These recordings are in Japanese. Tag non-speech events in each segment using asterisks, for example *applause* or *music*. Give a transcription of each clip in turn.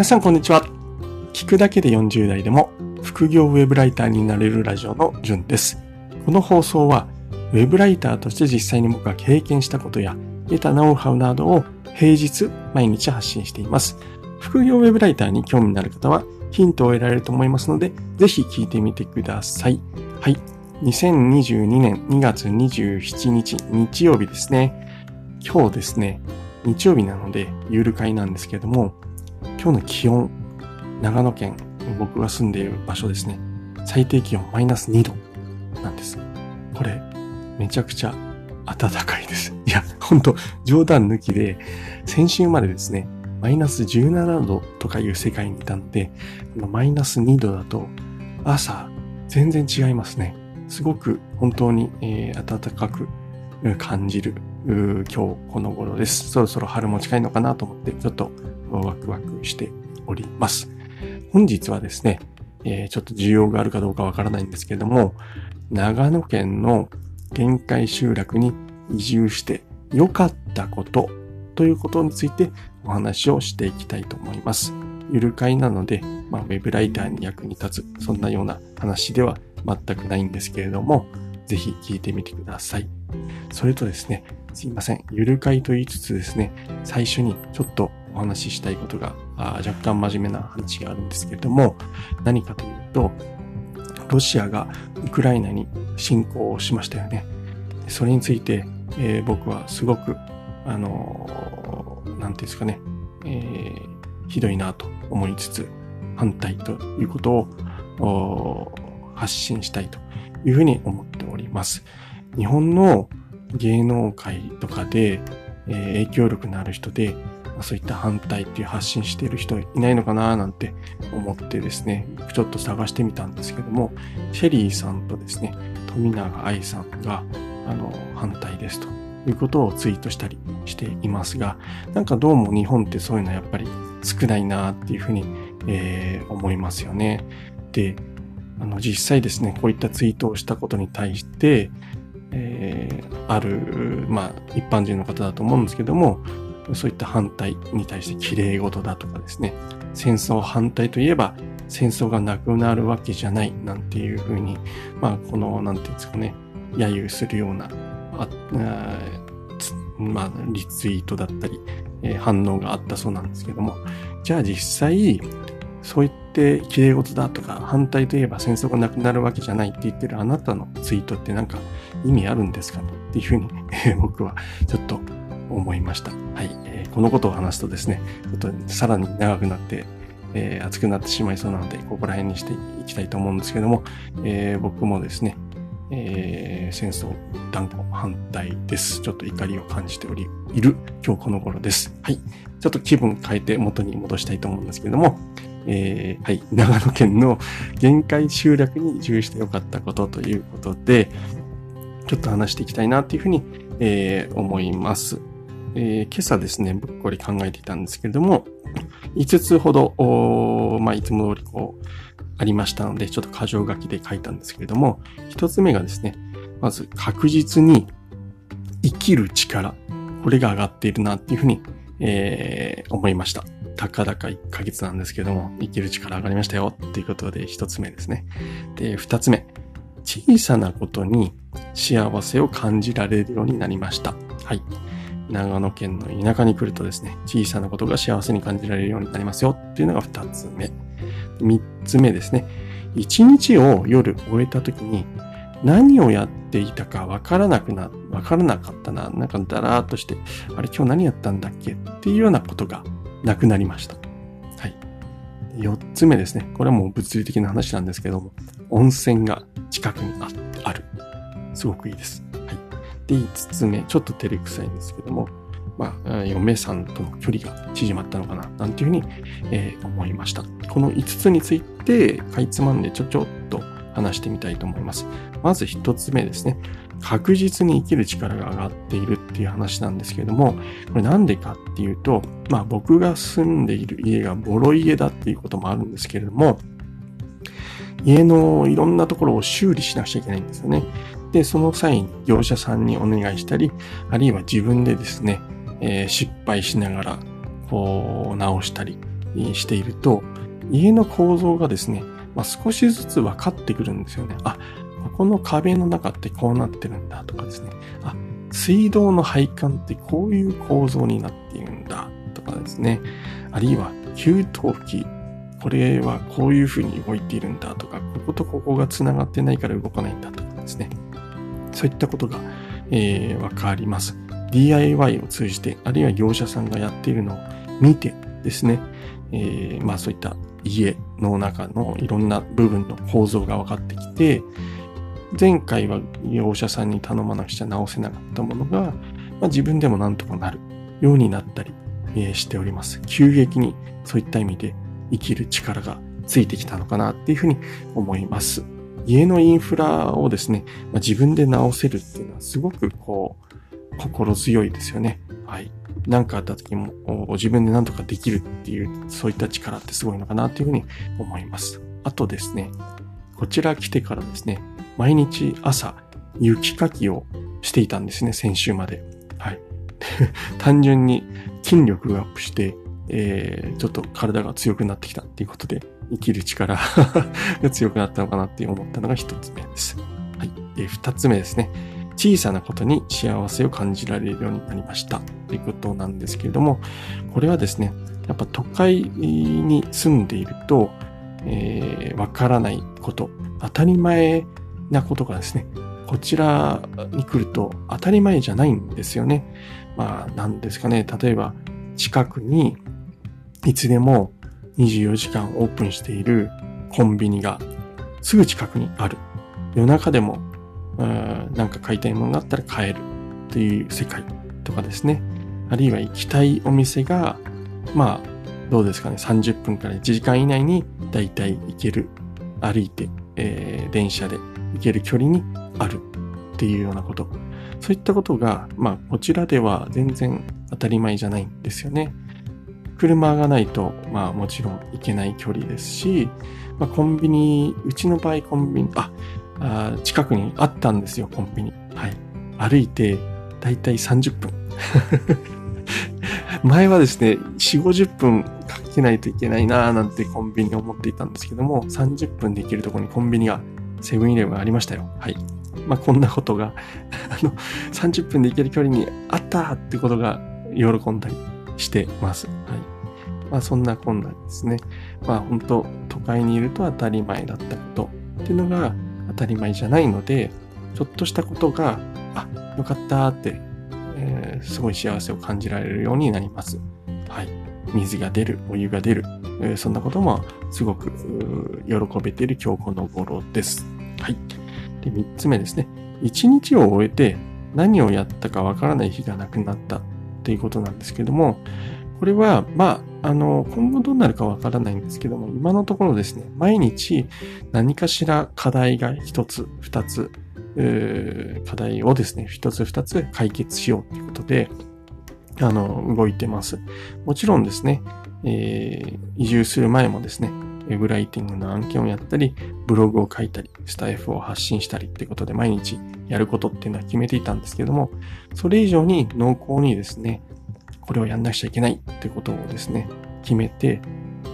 皆さんこんにちは。聞くだけで40代でも副業ウェブライターになれるラジオのじゅんです。この放送はウェブライターとして実際に僕が経験したことや得たノウハウなどを平日毎日発信しています。副業ウェブライターに興味のある方はヒントを得られると思いますので、ぜひ聞いてみてください。はい。2022年2月27日日曜日ですね。今日ですね、日曜日なので、ゆる会なんですけども、今日の気温、長野県、僕が住んでいる場所ですね、最低気温マイナス2度なんです。これ、めちゃくちゃ暖かいです。*laughs* いや、ほんと、冗談抜きで、先週までですね、マイナス17度とかいう世界にいたので、マイナス2度だと、朝、全然違いますね。すごく本当に、えー、暖かく感じる今日この頃です。そろそろ春も近いのかなと思って、ちょっとワクワクしております。本日はですね、えー、ちょっと需要があるかどうかわからないんですけれども、長野県の限界集落に移住して良かったことということについてお話をしていきたいと思います。ゆる会なので、まあ、ウェブライターに役に立つ、そんなような話では全くないんですけれども、ぜひ聞いてみてください。それとですね、すいません。ゆる会と言いつつですね、最初にちょっとお話ししたいことが、あ若干真面目な話があるんですけれども、何かというと、ロシアがウクライナに侵攻をしましたよね。それについて、えー、僕はすごく、あのー、なんていうんですかね、えー、ひどいなと思いつつ、反対ということを発信したいというふうに思っております。日本の芸能界とかで、えー、影響力のある人で、そういった反対っていう発信している人いないのかななんて思ってですね、ちょっと探してみたんですけども、シェリーさんとですね、富永愛さんが、あの、反対ですということをツイートしたりしていますが、なんかどうも日本ってそういうのはやっぱり少ないなっていうふうに、えー、思いますよね。で、あの、実際ですね、こういったツイートをしたことに対して、えー、ある、まあ、一般人の方だと思うんですけども、そういった反対に対して綺麗事だとかですね、戦争反対といえば戦争がなくなるわけじゃないなんていうふうに、まあ、この、なんていうんですかね、揶揄するような、あまあ、リツイートだったり、えー、反応があったそうなんですけども、じゃあ実際、そう言って綺麗事だとか、反対といえば戦争がなくなるわけじゃないって言ってるあなたのツイートってなんか意味あるんですかねっていうふうに僕はちょっと思いました。はい。このことを話すとですね、ちょっとさらに長くなって、えー、熱くなってしまいそうなので、ここら辺にしていきたいと思うんですけども、えー、僕もですね、えー、戦争断固反対です。ちょっと怒りを感じており、いる今日この頃です。はい。ちょっと気分変えて元に戻したいと思うんですけども、えー、はい、長野県の限界集落に移住してよかったことということで、ちょっと話していきたいなというふうに、えー、思います。えー、今朝ですね、ぶっこり考えていたんですけれども、5つほど、まあ、いつも通りこう、ありましたので、ちょっと箇条書きで書いたんですけれども、1つ目がですね、まず確実に生きる力、これが上がっているなっていうふうに、えー、思いました。たかだか1ヶ月なんですけども、生きる力上がりましたよっていうことで1つ目ですね。で、2つ目。小さなことに幸せを感じられるようになりました。はい。長野県の田舎に来るとですね、小さなことが幸せに感じられるようになりますよっていうのが2つ目。3つ目ですね。1日を夜終えた時に何をやっていたかわからなくな、わからなかったな。なんかだらーっとして、あれ今日何やったんだっけ？っていうようなことがなくなりました。はい。4つ目ですね。これはもう物理的な話なんですけども、温泉が近くにある。すごくいいです。はい。で、5つ目、ちょっと照れくさいんですけども、まあ、嫁さんとの距離が縮まったのかな、なんていうふうに、えー、思いました。この5つについて、かいつまんでちょちょっと話してみたいと思います。まず1つ目ですね。確実に生きる力が上がっているっていう話なんですけれども、これなんでかっていうと、まあ僕が住んでいる家がボロ家だっていうこともあるんですけれども、家のいろんなところを修理しなくちゃいけないんですよね。で、その際に業者さんにお願いしたり、あるいは自分でですね、えー、失敗しながら、こう、直したり、していると、家の構造がですね、まあ、少しずつ分かってくるんですよね。あ、ここの壁の中ってこうなってるんだとかですね。あ、水道の配管ってこういう構造になっているんだとかですね。あるいは給湯器。これはこういう風に動いているんだとか、こことここが繋がってないから動かないんだとかですね。そういったことが、えー、わかります。DIY を通じて、あるいは業者さんがやっているのを見てですね、えー、まあそういった家の中のいろんな部分の構造が分かってきて、前回は業者さんに頼まなくちゃ直せなかったものが、まあ、自分でもなんとかなるようになったり、えー、しております。急激にそういった意味で生きる力がついてきたのかなっていうふうに思います。家のインフラをですね、まあ、自分で直せるっていうのはすごくこう、心強いですよね。はい。何かあった時も自分で何とかできるっていう、そういった力ってすごいのかなというふうに思います。あとですね、こちら来てからですね、毎日朝雪かきをしていたんですね、先週まで。はい。*laughs* 単純に筋力がアップして、えー、ちょっと体が強くなってきたっていうことで、生きる力が強くなったのかなって思ったのが一つ目です。はい。で、二つ目ですね。小さなことに幸せを感じられるようになりましたということなんですけれども、これはですね、やっぱ都会に住んでいると、えー、わからないこと、当たり前なことがですね、こちらに来ると当たり前じゃないんですよね。まあ、なんですかね。例えば、近くにいつでも24時間オープンしているコンビニがすぐ近くにある。夜中でも、なんか買いたいものがあったら買えるという世界とかですね。あるいは行きたいお店が、まあ、どうですかね。30分から1時間以内にだいたい行ける。歩いて、えー、電車で行ける距離にあるっていうようなこと。そういったことが、まあ、こちらでは全然当たり前じゃないんですよね。車がないと、まあもちろん行けない距離ですし、まあコンビニ、うちの場合コンビニ、あ、あ近くにあったんですよ、コンビニ。はい。歩いて、だいたい30分。*laughs* 前はですね、4、50分かけないといけないなーなんてコンビニ思っていたんですけども、30分で行けるところにコンビニがセブンイレブンがありましたよ。はい。まあ、こんなことがあの、30分で行ける距離にあったってことが喜んだりしてます。はい。まあそんなこんなですね。まあ本当都会にいると当たり前だったことっていうのが当たり前じゃないので、ちょっとしたことが、あ、よかったって、えー、すごい幸せを感じられるようになります。はい。水が出る、お湯が出る、えー、そんなこともすごく喜べている今日この頃です。はい。で、三つ目ですね。一日を終えて何をやったかわからない日がなくなったっていうことなんですけども、これは、まあ、あの、今後どうなるかわからないんですけども、今のところですね、毎日何かしら課題が一つ、二つ、課題をですね、一つ二つ解決しようということで、あの、動いてます。もちろんですね、えー、移住する前もですね、ウェブライティングの案件をやったり、ブログを書いたり、スタイフを発信したりってことで毎日やることっていうのは決めていたんですけども、それ以上に濃厚にですね、これをやんなくちゃいけないってことをですね、決めて、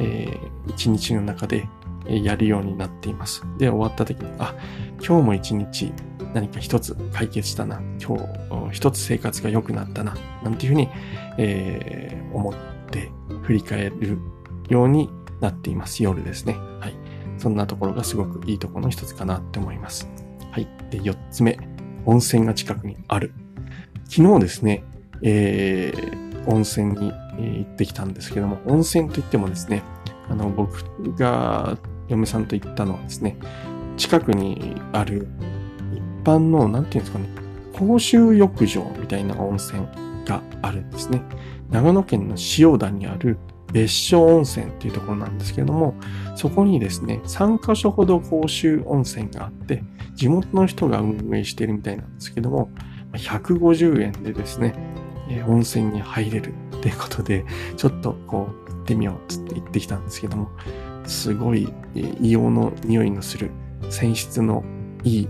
えー、一日の中でやるようになっています。で、終わった時に、あ、今日も一日何か一つ解決したな。今日一つ生活が良くなったな。なんていうふうに、えー、思って振り返るようになっています。夜ですね。はい。そんなところがすごくいいところの一つかなって思います。はい。で、四つ目。温泉が近くにある。昨日ですね、えー、温泉に行ってきたんですけども、温泉といってもですね、あの、僕が嫁さんと行ったのはですね、近くにある一般の、なんていうんですかね、公衆浴場みたいな温泉があるんですね。長野県の塩田にある別所温泉っていうところなんですけれども、そこにですね、3カ所ほど公衆温泉があって、地元の人が運営しているみたいなんですけども、150円でですね、温泉に入れるっていうことで、ちょっとこう、行ってみようっつって行ってきたんですけども、すごい硫黄の匂いのする泉質のいい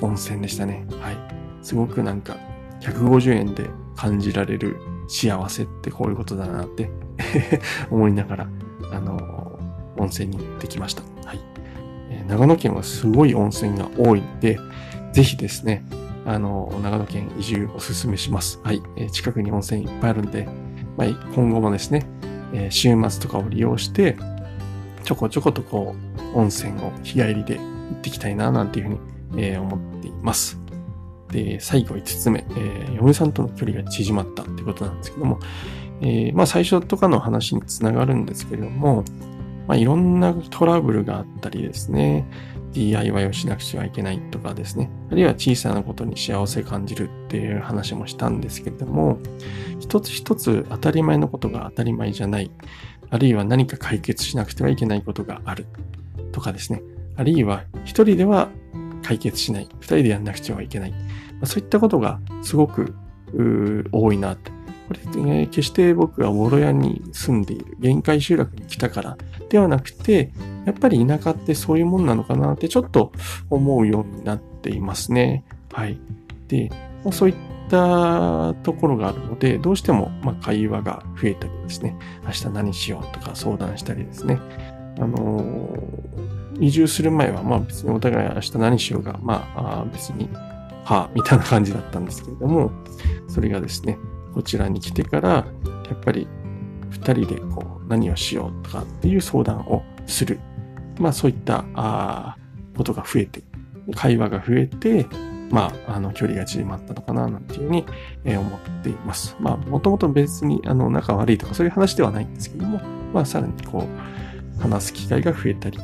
温泉でしたね。はい。すごくなんか、150円で感じられる幸せってこういうことだなって *laughs* 思いながら、あの、温泉に行ってきました。はい。長野県はすごい温泉が多いので、ぜひですね、あの、長野県移住おすすめします。はい。近くに温泉いっぱいあるんで、まあ、今後もですね、週末とかを利用して、ちょこちょことこう、温泉を日帰りで行ってきたいな、なんていうふうに、思っています。で、最後5つ目、えー、嫁さんとの距離が縮まったってことなんですけども、えー、まあ最初とかの話につながるんですけれども、まあいろんなトラブルがあったりですね、DIY をしなくちゃいけないとかですね、あるいは小さなことに幸せ感じるっていう話もしたんですけれども、一つ一つ当たり前のことが当たり前じゃない、あるいは何か解決しなくてはいけないことがあるとかですね、あるいは一人では解決しない、二人でやんなくちゃいけない、まあ、そういったことがすごく多いなって。これ、ね、決して僕がボロ屋に住んでいる、限界集落に来たからではなくて、やっぱり田舎ってそういうもんなのかなってちょっと思うようになっていますね。はい。で、そういったところがあるので、どうしてもま会話が増えたりですね、明日何しようとか相談したりですね。あのー、移住する前はまあ別にお互い明日何しようが、まあ別に、はあ、みたいな感じだったんですけれども、それがですね、こちらに来てから、やっぱり二人でこう何をしようとかっていう相談をする。まあそういったあことが増えて、会話が増えて、まあ、あの、距離が縮まったのかな、なんていうふうに、え、思っています。まあ、もともと別に、あの、仲悪いとかそういう話ではないんですけども、まあ、さらにこう、話す機会が増えたり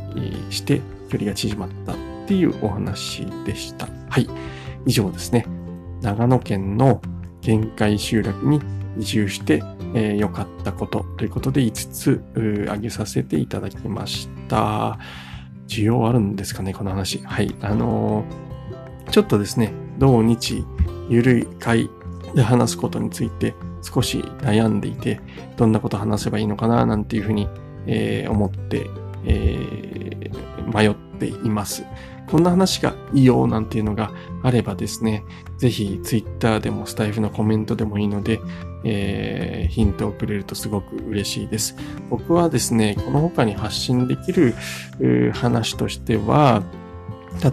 して、距離が縮まったっていうお話でした。はい。以上ですね。長野県の限界集落に移住して、えー、良かったことということで5つ挙げさせていただきました。需要あるんですかね、この話。はい。あのー、ちょっとですね、土日、ゆるい会で話すことについて少し悩んでいて、どんなこと話せばいいのかな、なんていうふうに、えー、思って、えー、迷っています。こんな話がいいよなんていうのがあればですね、ぜひ Twitter でもスタイフのコメントでもいいので、えー、ヒントをくれるとすごく嬉しいです。僕はですね、この他に発信できる話としては、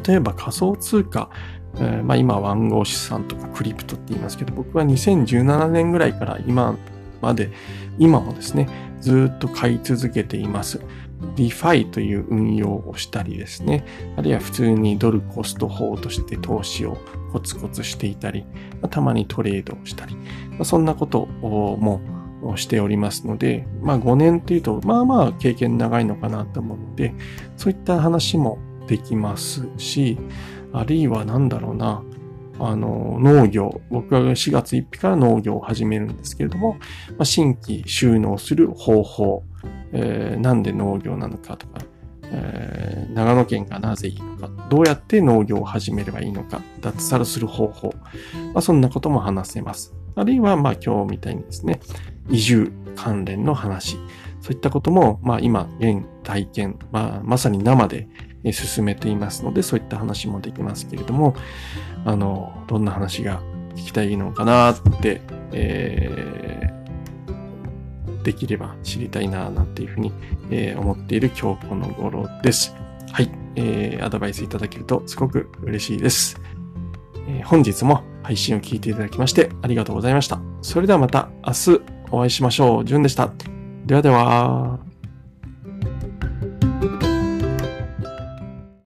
例えば仮想通貨、えー、まあ、今は暗号資産とかクリプトって言いますけど、僕は2017年ぐらいから今まで、今もですね、ずっと買い続けています。DeFi という運用をしたりですね、あるいは普通にドルコスト法として投資をコツコツしていたり、たまにトレードをしたり、そんなこともしておりますので、まあ5年というと、まあまあ経験長いのかなと思うので、そういった話もできますし、あるいは何だろうな、あの、農業、僕は4月1日から農業を始めるんですけれども、まあ、新規収納する方法、えー、なんで農業なのかとか、えー、長野県がなぜいいのか、どうやって農業を始めればいいのか、脱サラする方法、まあ、そんなことも話せます。あるいは、まあ今日みたいにですね、移住関連の話、そういったことも、まあ今、現体験、まあまさに生で進めていますので、そういった話もできますけれども、あの、どんな話が聞きたいのかなって、えー、できれば知りたいな、なんていうふうに、えー、思っている今日この頃です。はい、えー、アドバイスいただけるとすごく嬉しいです。え、本日も配信を聞いていただきましてありがとうございました。それではまた明日お会いしましょう。じゅんでした。ではでは。